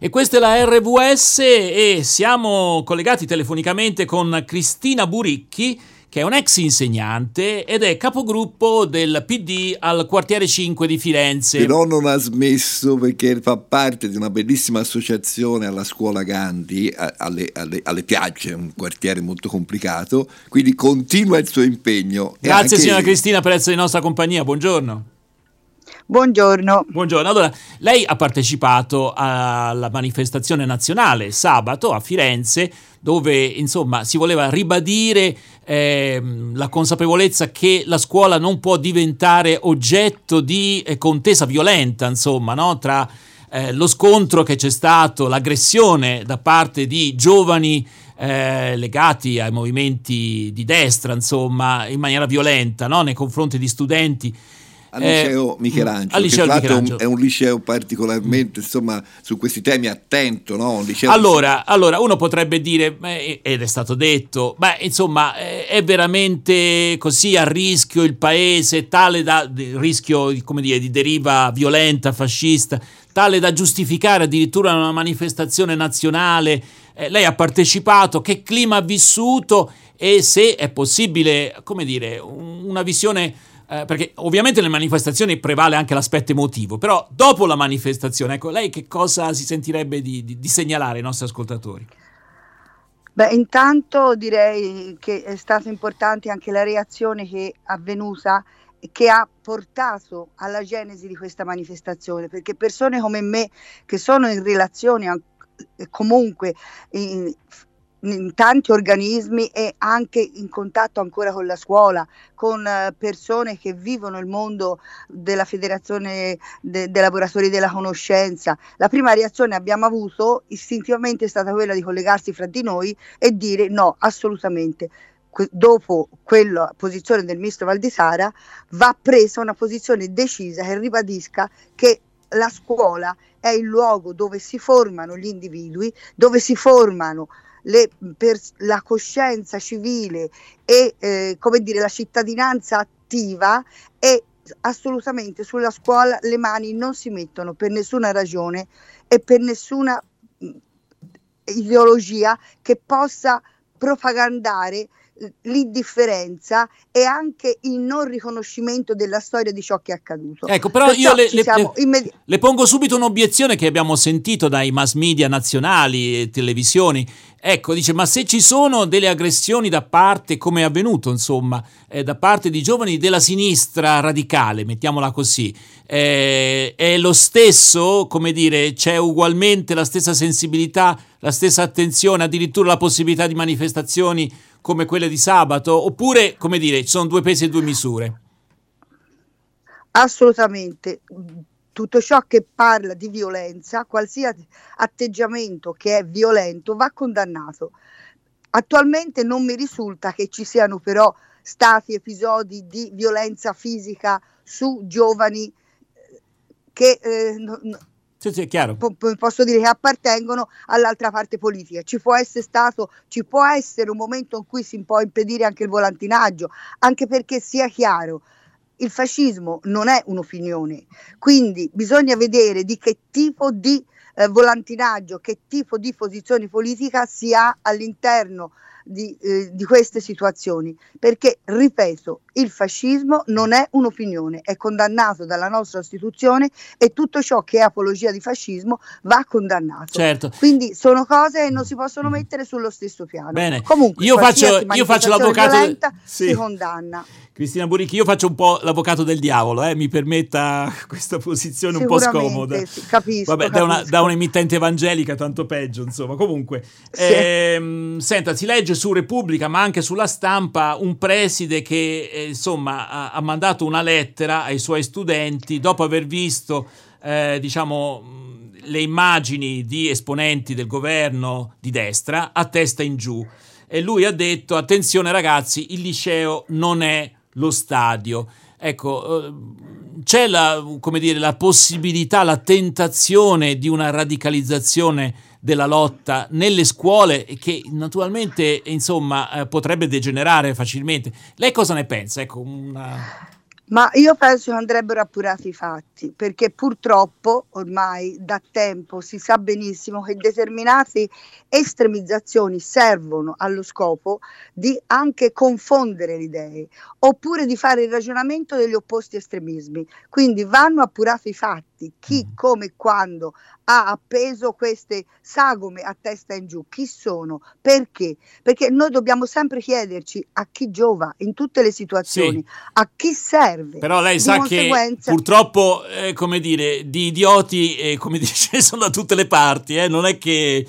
E questa è la RVS e siamo collegati telefonicamente con Cristina Buricchi, che è un ex insegnante ed è capogruppo del PD al quartiere 5 di Firenze. Però non ha smesso perché fa parte di una bellissima associazione alla scuola Gandhi, alle, alle, alle Piagge, un quartiere molto complicato, quindi continua il suo impegno. Grazie signora Cristina per essere in nostra compagnia, buongiorno. Buongiorno. Buongiorno. Allora, lei ha partecipato alla manifestazione nazionale sabato a Firenze, dove insomma si voleva ribadire eh, la consapevolezza che la scuola non può diventare oggetto di eh, contesa violenta, insomma, no? tra eh, lo scontro che c'è stato, l'aggressione da parte di giovani eh, legati ai movimenti di destra, insomma, in maniera violenta, no? nei confronti di studenti al liceo eh, Michelangelo, al liceo che Michelangelo. È, un, è, un, liceo particolarmente insomma, su questi temi attento. No? Allora, di... uno potrebbe dire, ed è stato detto, beh, insomma, è veramente così a rischio il paese, tale da rischio come dire, di deriva violenta, fascista, tale da giustificare addirittura una manifestazione nazionale. Eh, lei ha partecipato, che clima ha vissuto e se è possibile, come dire, una visione eh, perché ovviamente nelle manifestazioni prevale anche l'aspetto emotivo, però dopo la manifestazione, ecco, lei che cosa si sentirebbe di, di, di segnalare ai nostri ascoltatori? Beh, intanto direi che è stata importante anche la reazione che è avvenuta che ha portato alla genesi di questa manifestazione, perché persone come me che sono in relazione comunque in, in tanti organismi e anche in contatto ancora con la scuola, con eh, persone che vivono il mondo della federazione de- dei lavoratori della conoscenza. La prima reazione abbiamo avuto istintivamente è stata quella di collegarsi fra di noi e dire no, assolutamente. dopo quella posizione del ministro Valdisara va presa una posizione decisa che ribadisca che la scuola è il luogo dove si formano gli individui, dove si formano le, per la coscienza civile e eh, come dire, la cittadinanza attiva e assolutamente sulla scuola le mani non si mettono per nessuna ragione e per nessuna ideologia che possa propagandare l'indifferenza e anche il non riconoscimento della storia di ciò che è accaduto. Ecco, però Perciò io le, le, immedi- le, pongo subito un'obiezione che abbiamo sentito dai mass media nazionali e televisioni. Ecco, dice, ma se ci sono delle aggressioni da parte, come è avvenuto, insomma, eh, da parte di giovani della sinistra radicale, mettiamola così, eh, è lo stesso, come dire, c'è ugualmente la stessa sensibilità, la stessa attenzione, addirittura la possibilità di manifestazioni come quelle di sabato? Oppure, come dire, ci sono due pesi e due misure? Assolutamente. Tutto ciò che parla di violenza, qualsiasi atteggiamento che è violento, va condannato. Attualmente non mi risulta che ci siano però stati episodi di violenza fisica su giovani eh, che eh, sì, sì, è chiaro. Po- posso dire che appartengono all'altra parte politica. Ci può essere stato, ci può essere un momento in cui si può impedire anche il volantinaggio, anche perché sia chiaro, il fascismo non è un'opinione, quindi bisogna vedere di che tipo di eh, volantinaggio, che tipo di posizione politica si ha all'interno di, eh, di, queste situazioni, perché, ripeto, il fascismo non è un'opinione, è condannato dalla nostra Costituzione e tutto ciò che è apologia di fascismo va condannato. Certo. Quindi sono cose che non si possono mettere sullo stesso piano. Bene. Comunque, io faccio, io faccio l'avvocato. Violenta, sì. Si condanna. Cristina Buricchi, io faccio un po' l'avvocato del diavolo, eh? mi permetta questa posizione un po' scomoda. Sì, capisco, Vabbè, capisco. Da, una, da un'emittente evangelica, tanto peggio, insomma. Comunque, sì. ehm, senta, si legge su Repubblica, ma anche sulla stampa, un preside che, eh, insomma, ha, ha, mandato una lettera ai suoi studenti dopo aver visto, eh, diciamo, le immagini di esponenti del governo di destra a testa in giù. E lui ha detto, attenzione ragazzi, il liceo non è lo stadio. Ecco, eh, c'è la, dire, la possibilità, la tentazione di una radicalizzazione della lotta nelle scuole che naturalmente insomma eh, potrebbe degenerare facilmente. Lei cosa ne pensa? Ecco, una... Ma io penso che andrebbero appurati i fatti, perché purtroppo ormai da tempo si sa benissimo che determinate estremizzazioni servono allo scopo di anche confondere le idee, oppure di fare il ragionamento degli opposti estremismi. Quindi vanno appurati i fatti, chi, mm. come, quando ha appeso queste sagome a testa in giù, chi sono, perché? Perché noi dobbiamo sempre chiederci a chi giova in tutte le situazioni, sì. a chi serve. Però lei sa conseguenza... che purtroppo, eh, come dire, di idioti, eh, come dice, sono da tutte le parti, eh? non è che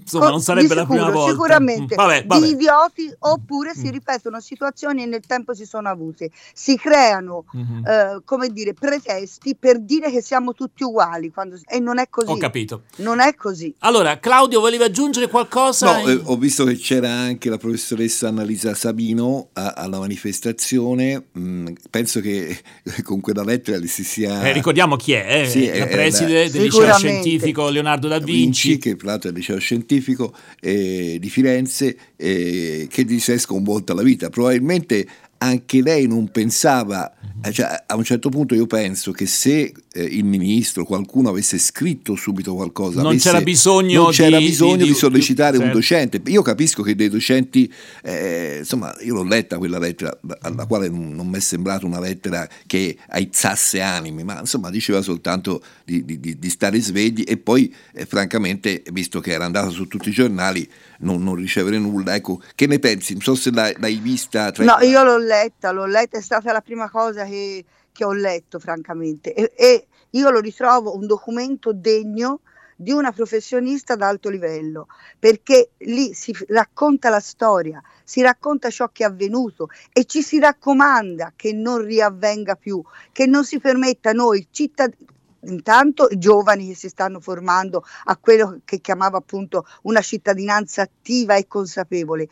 insomma non sarebbe sicuro, la prima volta. Sicuramente vabbè, vabbè. di idioti oppure si mm. ripetono situazioni e nel tempo si sono avute. Si creano, mm-hmm. eh, come dire, pretesti per dire che siamo tutti uguali quando... e non è così. Ho capito. Non è così. Allora, Claudio, volevi aggiungere qualcosa? No, eh, ho visto che c'era anche la professoressa Annalisa Sabino a, alla manifestazione. Mm, penso che con quella lettera si sia... Eh, ricordiamo chi è, eh? sì, la preside del liceo scientifico Leonardo da Vinci. Vinci che tra l'altro è il liceo scientifico scientifico eh, di Firenze eh, che di sé sconvolta la vita. Probabilmente anche lei non pensava, eh, cioè, a un certo punto io penso che se eh, il ministro, qualcuno avesse scritto subito qualcosa, non avesse, c'era bisogno, non c'era di, bisogno di, di, di sollecitare certo. un docente. Io capisco che dei docenti, eh, insomma, io l'ho letta quella lettera, alla quale non, non mi è sembrata una lettera che aizzasse animi, ma insomma diceva soltanto di, stare svegli e poi, eh, francamente, visto che era andata su tutti i giornali, non, non ricevere nulla. Ecco, che ne pensi? Non so se l'hai, l'hai vista. Tra... No, io l'ho letta, l'ho letta, è stata la prima cosa che, che ho letto, francamente, e, e io lo ritrovo un documento degno di una professionista ad alto livello, perché lì si racconta la storia, si racconta ciò che è avvenuto e ci si raccomanda che non riavvenga più, che non si permetta noi cittadini intanto i giovani che si stanno formando a quello che chiamava appunto una cittadinanza attiva e consapevole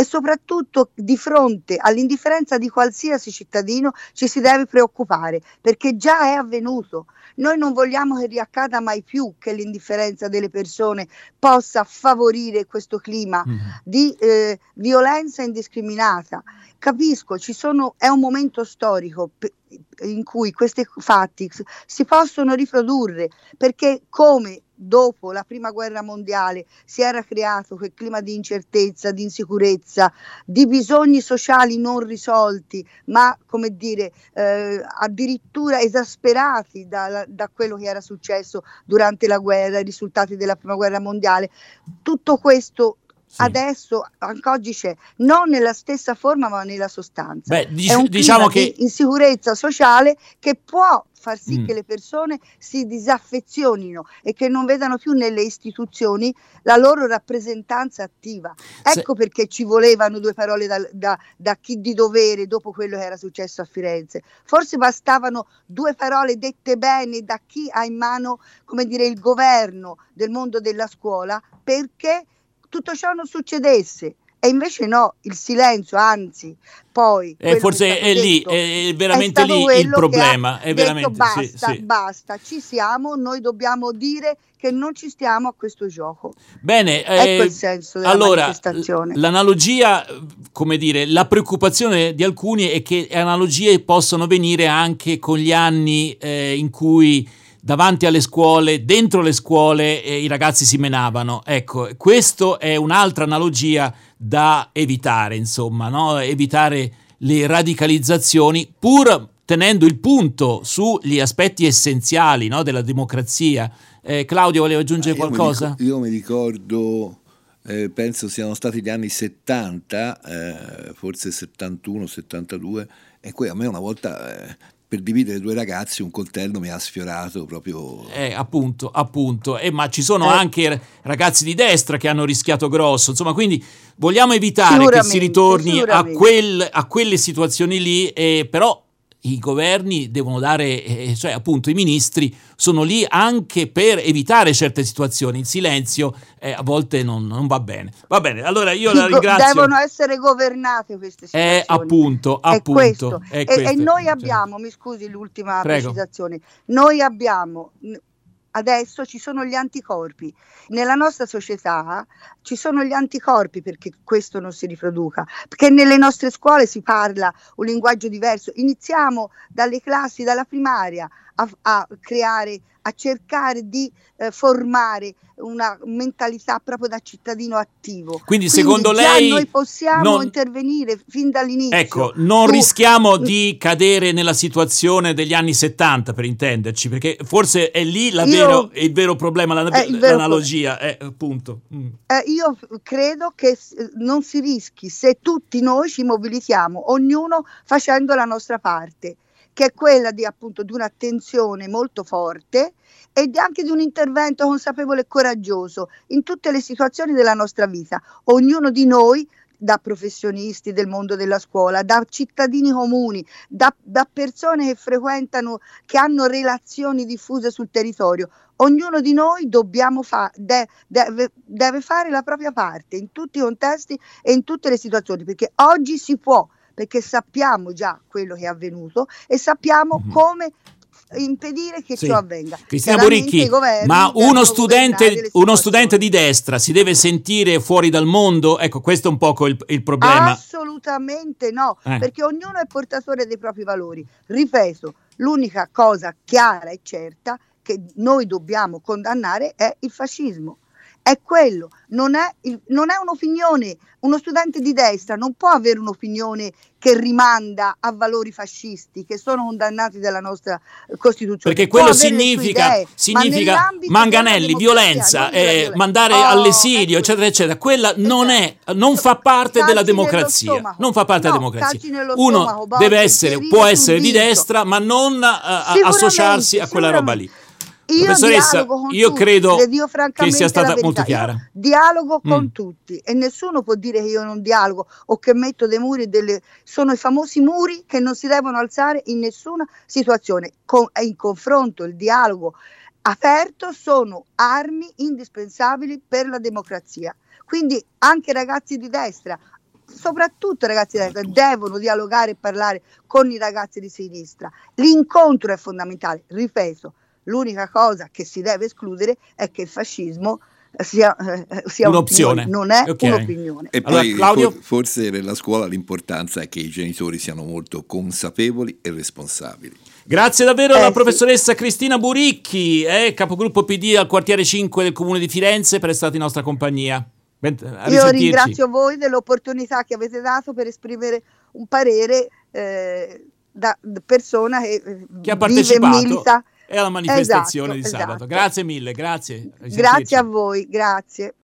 e soprattutto di fronte all'indifferenza di qualsiasi cittadino ci si deve preoccupare perché già è avvenuto. Noi non vogliamo che riaccada mai più che l'indifferenza delle persone possa favorire questo clima mm. di eh, violenza indiscriminata. Capisco, sono, è un momento storico in cui questi fatti si possono riprodurre perché come dopo la prima guerra mondiale si era creato quel clima di incertezza, di insicurezza, di bisogni sociali non risolti, ma come dire eh, addirittura esasperati da, da, quello che era successo durante la guerra, i risultati della prima guerra mondiale. Tutto questo sì. adesso anche oggi c'è, non nella stessa forma ma nella sostanza. Beh, dic- è un diciamo che di insicurezza sociale che può far sì mm. che le persone si disaffezionino e che non vedano più nelle istituzioni la loro rappresentanza attiva. Ecco Se... perché ci volevano due parole da, da, da, chi di dovere dopo quello che era successo a Firenze. Forse bastavano due parole dette bene da chi ha in mano, come dire, il governo del mondo della scuola perché tutto ciò non succedesse. E invece no, il silenzio, anzi, poi... Eh, forse è, detto, lì, è veramente è lì il problema. È veramente, basta, sì, sì. basta, ci siamo, noi dobbiamo dire che non ci stiamo a questo gioco. Bene, ecco eh, il senso della allora, manifestazione. L'analogia, come dire, la preoccupazione di alcuni è che analogie possono venire anche con gli anni eh, in cui davanti alle scuole, dentro le scuole eh, i ragazzi si menavano. Ecco, questa è un'altra analogia da evitare, insomma, no? evitare le radicalizzazioni pur tenendo il punto sugli aspetti essenziali no, della democrazia. Eh, Claudio voleva aggiungere ah, qualcosa? io mi ricordo, eh, penso siano stati gli anni 70, eh, forse 71, 72, e qui a me una volta eh, per dividere due ragazzi un coltello mi ha sfiorato proprio. Eh, appunto, appunto. Eh, ma ci sono eh. anche ragazzi di destra che hanno rischiato grosso, insomma, quindi vogliamo evitare che si ritorni a, quel, a, quelle situazioni lì, eh, però i governi devono dare, eh, cioè appunto i ministri sono lì anche per evitare certe situazioni. Il silenzio eh, a volte non, non, va bene. Va bene, allora io la ringrazio. Devono essere governate queste situazioni. Eh, appunto, appunto. È questo. E, e, noi abbiamo, mi scusi l'ultima Prego. precisazione, noi abbiamo adesso ci sono gli anticorpi. Nella nostra società ci sono gli anticorpi perché questo non si riproduca, perché nelle nostre scuole si parla un linguaggio diverso. Iniziamo dalle classi, dalla primaria, a, a creare, a cercare di eh, formare una mentalità proprio da cittadino attivo. Quindi, Quindi secondo lei noi possiamo non... intervenire fin dall'inizio. Ecco, non tu... rischiamo di cadere nella situazione degli anni 70 per intenderci, perché forse è lì io... vero, il vero problema, la, eh, vero l'analogia, pro... eh, appunto. Mm. Eh, io credo che non si rischi se tutti noi ci mobilitiamo, ognuno facendo la nostra parte che è quella di appunto di un'attenzione molto forte e anche di un intervento consapevole e coraggioso in tutte le situazioni della nostra vita. Ognuno di noi da professionisti del mondo della scuola, da cittadini comuni, da, da, persone che frequentano, che hanno relazioni diffuse sul territorio. Ognuno di noi fa, de, deve, deve fare la propria parte in tutti i contesti e in tutte le situazioni, perché oggi si può, perché sappiamo già quello che è avvenuto e sappiamo mm-hmm. come impedire che sì. ciò avvenga. Cristina Boricchi, ma uno studente, uno studente, di destra si deve sentire fuori dal mondo? Ecco, questo è un po' il, il problema. Assolutamente no, eh. perché ognuno è portatore dei propri valori. Ripeto, l'unica cosa chiara e certa che noi dobbiamo condannare è il fascismo è quello, non è, non è, un'opinione, uno studente di destra non può avere un'opinione che rimanda a valori fascisti che sono condannati dalla nostra Costituzione. Perché quello significa, idee, significa ma manganelli, violenza, eh, mandare oh, all'esilio, ecco. eccetera, eccetera. Quella non, è, non fa parte della democrazia. Non fa parte no, della democrazia. Uno deve essere, può essere di destra, ma non uh, associarsi a quella roba lì. Io Professoressa, io tutti, credo che sia stata molto chiara. Io dialogo mm. con tutti e nessuno può dire che io non dialogo o che metto dei muri, delle... sono i famosi muri che non si devono alzare in nessuna situazione. Con, in confronto, il dialogo aperto sono armi indispensabili per la democrazia. Quindi anche ragazzi di destra, soprattutto ragazzi di destra, devono dialogare e parlare con i ragazzi di sinistra. L'incontro è fondamentale, ripeto, L'unica cosa che si deve escludere è che il fascismo sia, eh, sia un'opzione, non è okay. un'opinione. E poi allora, forse nella scuola l'importanza è che i genitori siano molto consapevoli e responsabili. Grazie davvero alla eh, professoressa sì. Cristina Buricchi, eh, capogruppo PD al quartiere 5 del comune di Firenze, per essere stata in nostra compagnia. Ben, Io ringrazio voi dell'opportunità che avete dato per esprimere un parere eh, da persona che, eh, che ha partecipato. Vive milita e alla manifestazione esatto, di sabato. Esatto. Grazie mille, grazie. Grazie a voi, grazie.